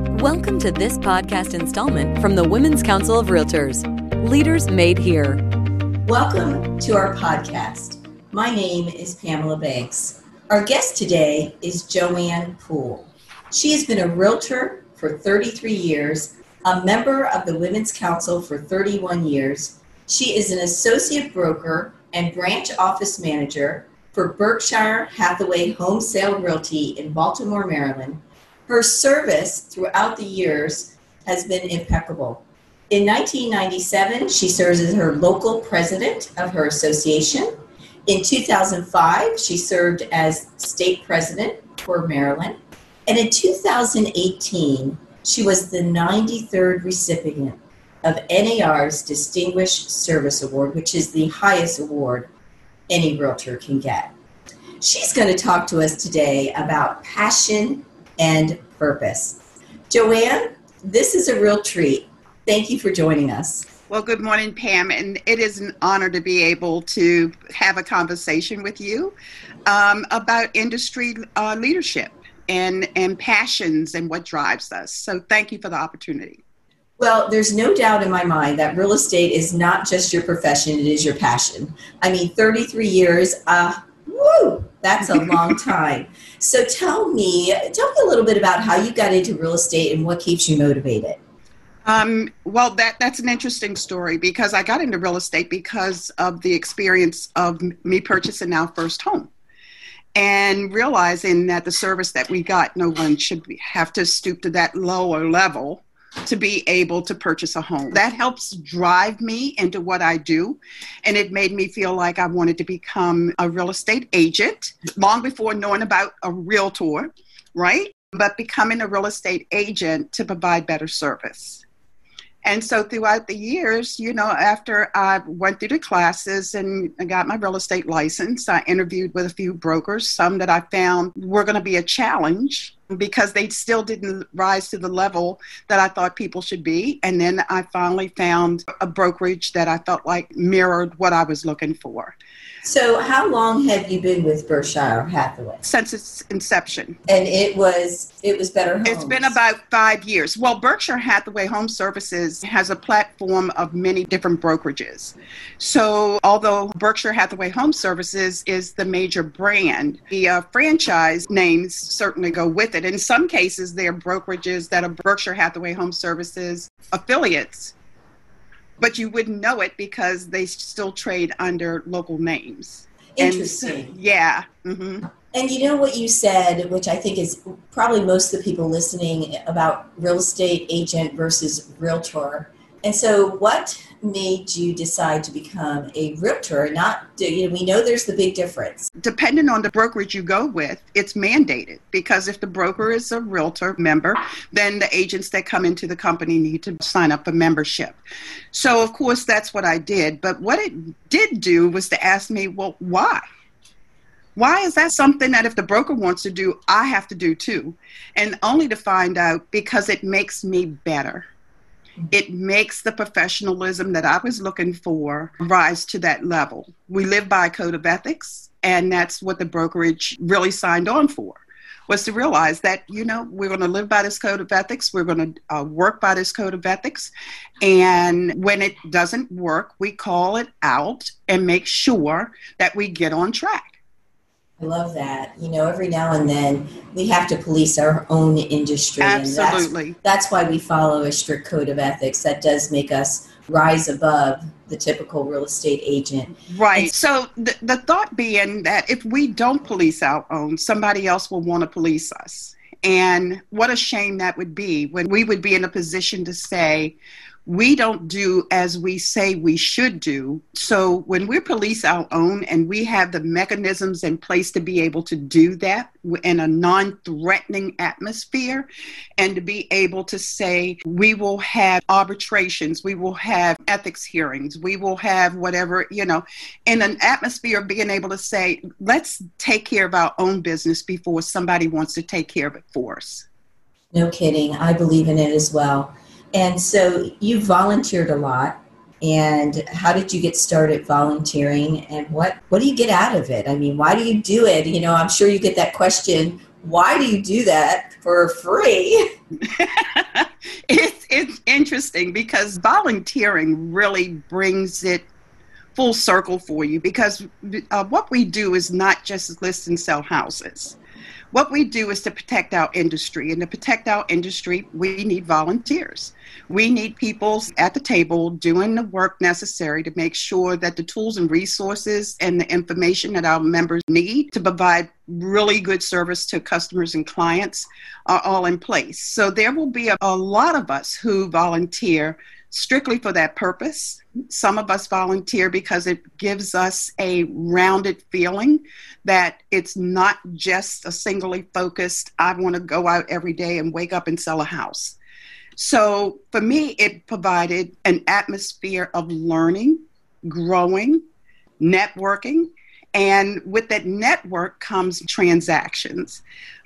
Welcome to this podcast installment from the Women's Council of Realtors Leaders Made Here. Welcome to our podcast. My name is Pamela Banks. Our guest today is Joanne Poole. She has been a realtor for 33 years, a member of the Women's Council for 31 years. She is an associate broker and branch office manager for Berkshire Hathaway Home Sale Realty in Baltimore, Maryland her service throughout the years has been impeccable. In 1997, she serves as her local president of her association. In 2005, she served as state president for Maryland. And in 2018, she was the 93rd recipient of NAR's Distinguished Service Award, which is the highest award any realtor can get. She's going to talk to us today about passion and purpose. Joanne, this is a real treat. Thank you for joining us. Well, good morning, Pam, and it is an honor to be able to have a conversation with you um, about industry uh, leadership and, and passions and what drives us. So, thank you for the opportunity. Well, there's no doubt in my mind that real estate is not just your profession, it is your passion. I mean, 33 years, uh, that's a long time. So tell me, tell me a little bit about how you got into real estate and what keeps you motivated. Um, well, that that's an interesting story because I got into real estate because of the experience of me purchasing our first home and realizing that the service that we got, no one should have to stoop to that lower level to be able to purchase a home. That helps drive me into what I do. And it made me feel like I wanted to become a real estate agent long before knowing about a realtor, right? But becoming a real estate agent to provide better service. And so throughout the years, you know, after I went through the classes and got my real estate license, I interviewed with a few brokers, some that I found were going to be a challenge because they still didn't rise to the level that I thought people should be. And then I finally found a brokerage that I felt like mirrored what I was looking for. So, how long have you been with Berkshire Hathaway? Since its inception. And it was it was Better Homes. It's been about five years. Well, Berkshire Hathaway Home Services has a platform of many different brokerages. So, although Berkshire Hathaway Home Services is the major brand, the uh, franchise names certainly go with it. In some cases, they are brokerages that are Berkshire Hathaway Home Services affiliates but you wouldn't know it because they still trade under local names. Interesting. And, yeah. Mm-hmm. And you know what you said, which I think is probably most of the people listening about real estate agent versus realtor. And so, what made you decide to become a realtor? Not, you know, we know there's the big difference. Depending on the brokerage you go with, it's mandated because if the broker is a realtor member, then the agents that come into the company need to sign up for membership. So, of course, that's what I did. But what it did do was to ask me, well, why? Why is that something that if the broker wants to do, I have to do too? And only to find out because it makes me better it makes the professionalism that I was looking for rise to that level. We live by a code of ethics, and that's what the brokerage really signed on for was to realize that you know we're going to live by this code of ethics we're going to uh, work by this code of ethics and when it doesn't work we call it out and make sure that we get on track I love that. You know, every now and then we have to police our own industry. Absolutely. And that's, that's why we follow a strict code of ethics that does make us rise above the typical real estate agent. Right. And so the, the thought being that if we don't police our own, somebody else will want to police us. And what a shame that would be when we would be in a position to say, we don't do as we say we should do. So when we police our own and we have the mechanisms in place to be able to do that in a non threatening atmosphere and to be able to say we will have arbitrations, we will have ethics hearings, we will have whatever, you know, in an atmosphere of being able to say, let's take care of our own business before somebody wants to take care of it for us. No kidding. I believe in it as well. And so you volunteered a lot. And how did you get started volunteering? And what, what do you get out of it? I mean, why do you do it? You know, I'm sure you get that question why do you do that for free? It's, it's interesting because volunteering really brings it full circle for you because uh, what we do is not just list and sell houses. What we do is to protect our industry, and to protect our industry, we need volunteers. We need people at the table doing the work necessary to make sure that the tools and resources and the information that our members need to provide really good service to customers and clients are all in place. So there will be a, a lot of us who volunteer strictly for that purpose. Some of us volunteer because it gives us a rounded feeling that it's not just a singly focused, I want to go out every day and wake up and sell a house. So for me, it provided an atmosphere of learning, growing, networking, and with that network comes transactions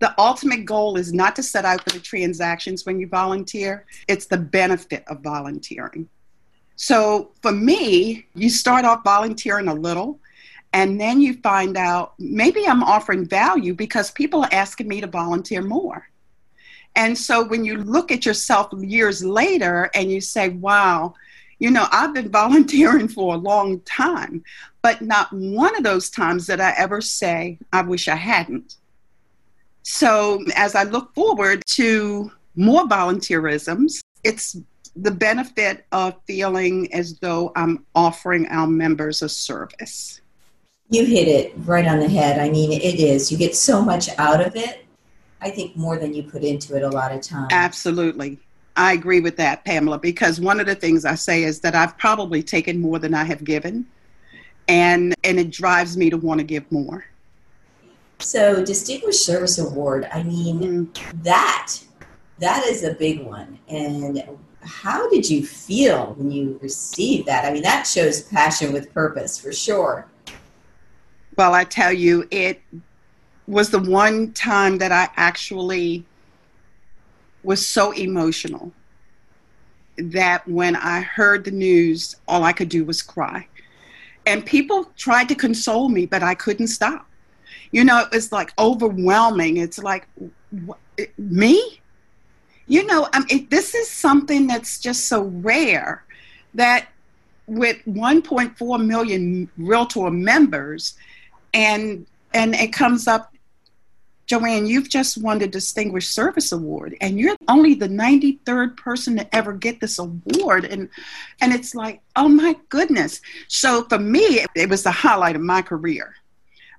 the ultimate goal is not to set out for the transactions when you volunteer, it's the benefit of volunteering. So for me, you start off volunteering a little, and then you find out maybe I'm offering value because people are asking me to volunteer more. And so when you look at yourself years later and you say, wow, you know, I've been volunteering for a long time, but not one of those times that I ever say, I wish I hadn't. So as I look forward to more volunteerisms, it's the benefit of feeling as though I'm offering our members a service. You hit it right on the head. I mean, it is. You get so much out of it. I think more than you put into it a lot of times. Absolutely. I agree with that, Pamela, because one of the things I say is that I've probably taken more than I have given. And and it drives me to want to give more. So, Distinguished Service Award, I mean, mm-hmm. that that is a big one. And how did you feel when you received that? I mean, that shows passion with purpose for sure. Well, I tell you, it was the one time that I actually was so emotional that when I heard the news, all I could do was cry. And people tried to console me, but I couldn't stop you know, it was like overwhelming. It's like, me? You know, I mean, this is something that's just so rare that with 1.4 million realtor members and and it comes up joanne you've just won the distinguished service award and you're only the 93rd person to ever get this award and and it's like oh my goodness. So for me it, was the highlight of my career.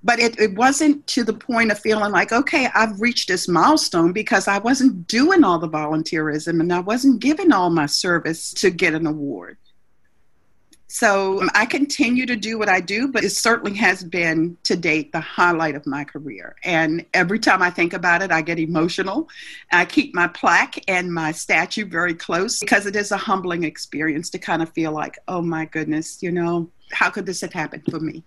But it, it wasn't to the point of feeling like okay i've reached this milestone because i wasn't doing all the volunteerism and i wasn't giving all my service to get an award so i continue to do what i do but it certainly has been to date the highlight of my career and every time i think about it i get emotional i keep my plaque and my statue very close because it is a humbling experience to kind of feel like oh my goodness you know how could this have happened for me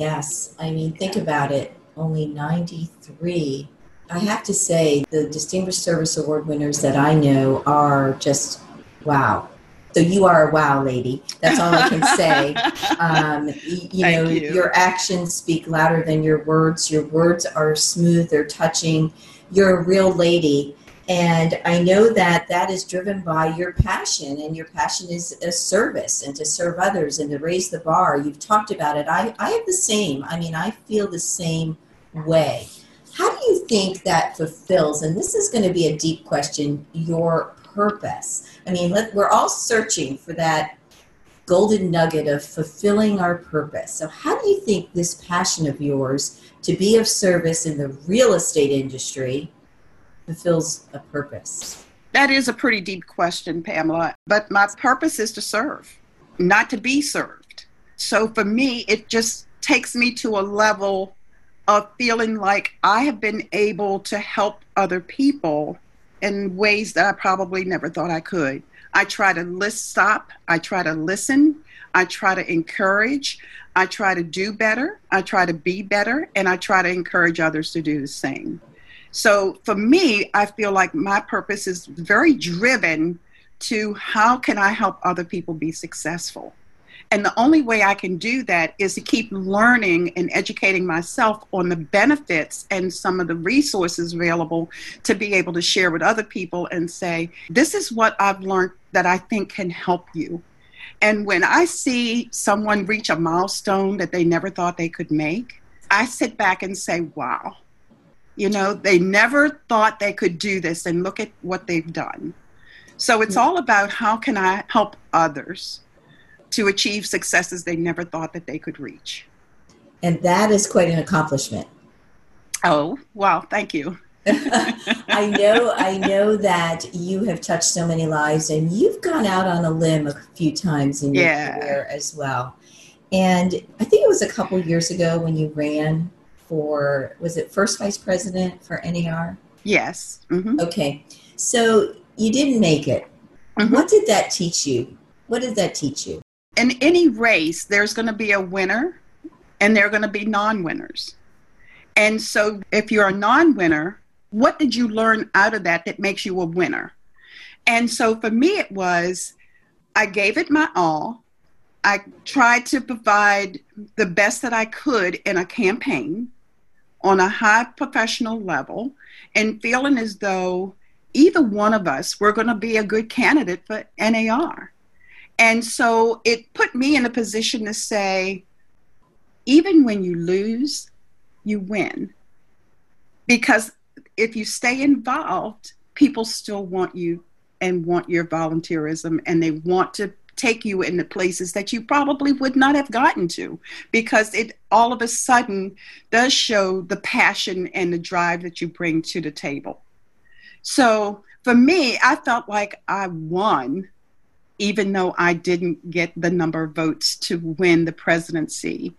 Yes, I mean, think about it. Only 93. I have to say, the Distinguished Service Award winners that I know are just wow. So you are a wow lady. That's all I can say. Um, you, know, you. your actions speak louder than your words. Your words are smooth, they're touching. You're a real lady. And I know that that is driven by your passion, and your passion is a service and to serve others and to raise the bar. You've talked about it. I, I have the same. I mean, I feel the same way. How do you think that fulfills, and this is going to be a deep question, your purpose? I mean, let, we're all searching for that golden nugget of fulfilling our purpose. So, how do you think this passion of yours to be of service in the real estate industry? fulfills a purpose? That is a pretty deep question, Pamela. But my purpose is to serve, not to be served. So for me, it just takes me to a level of feeling like I have been able to help other people in ways that I probably never thought I could. I try to list, stop, I try to listen, I try to encourage, I try to do better, I try to be better, and I try to encourage others to do the same. So for me, I feel like my purpose is very driven to how can I help other people be successful? And the only way I can do that is to keep learning and educating myself on the benefits and some of the resources available to be able to share with other people and say, this is what I've learned that I think can help you. And when I see someone reach a milestone that they never thought they could make, I sit back and say, wow, you know, they never thought they could do this, and look at what they've done. So it's mm. all about how can I help others to achieve successes they never thought that they could reach. And that is quite an accomplishment. Oh, wow, thank you. I know I know that you have touched so many lives and you've gone out on a limb a few times in your Yeah. career as well. And I think it was a couple years ago when you ran for was it first vice president for NAR? Yes. hmm Okay. So you didn't make it. Mhm. What did that teach you? What did that teach you? In any race, there's going to be a winner and there are going to be non winners. And so if you're a non winner, what did you learn out of that that makes you a winner? And so for me, it was I gave it my all. I tried to provide the best that I could in a campaign on a high professional level and feeling as though either one of us were going to be a good candidate for NAR. And so it put me in a position to say, even when you lose, you win. Because if you stay involved, people still want you and want your volunteerism and they want to take you into places that you probably would not have gotten to because it all of a sudden does show the passion and the drive that you bring to the table. So for me, I felt like I won even though I didn't get the number of votes to win the presidency,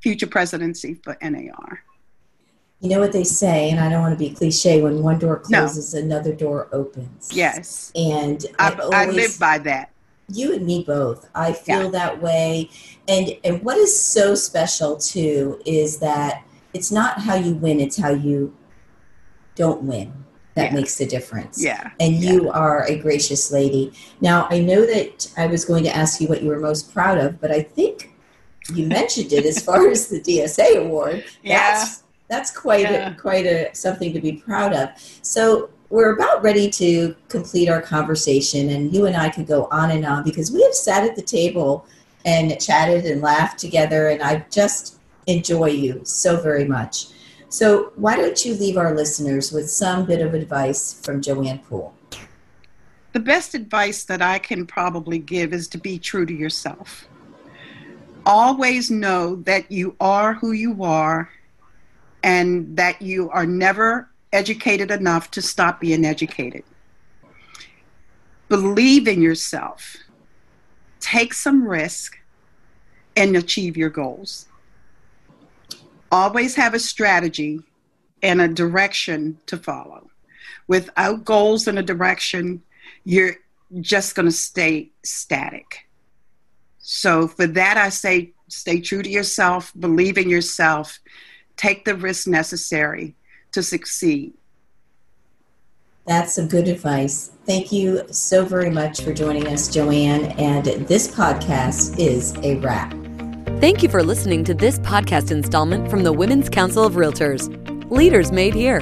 future presidency for NAR. You know what they say, and I don't want to be cliche. When one door No. closes, another door opens. Yes, and I, I, I live by that. you and me both. I feel Yeah. that way, and and what is so special too is that it's not how you win; it's how you don't win that Yeah. makes the difference. Yeah. And you are a gracious lady. Now, I know that I was going to ask you what you were most proud of, but I think you mentioned it as far as the DSA award. Yeah. That's that's quite Yeah. a, quite a something to be proud of. So we're about ready to complete our conversation, and you and I could go on and on because we have sat at the table and chatted and laughed together, and I just enjoy you so very much. So why don't you leave our listeners with some bit of advice from Joanne Poole? The best advice that I can probably give is to be true to yourself. Always know that you are who you are and that you are never educated enough to stop being educated. Believe in yourself, take some risk, and achieve your goals. Always have a strategy and a direction to follow. Without goals and a direction, you're just going to stay static. So, for that, I say stay true to yourself, believe in yourself, take the risk necessary to succeed. That's some good advice. Thank you so very much for joining us, Joanne. And this podcast is a wrap. Thank you for listening to this podcast installment from the Women's Council of Realtors. Leaders Made Here.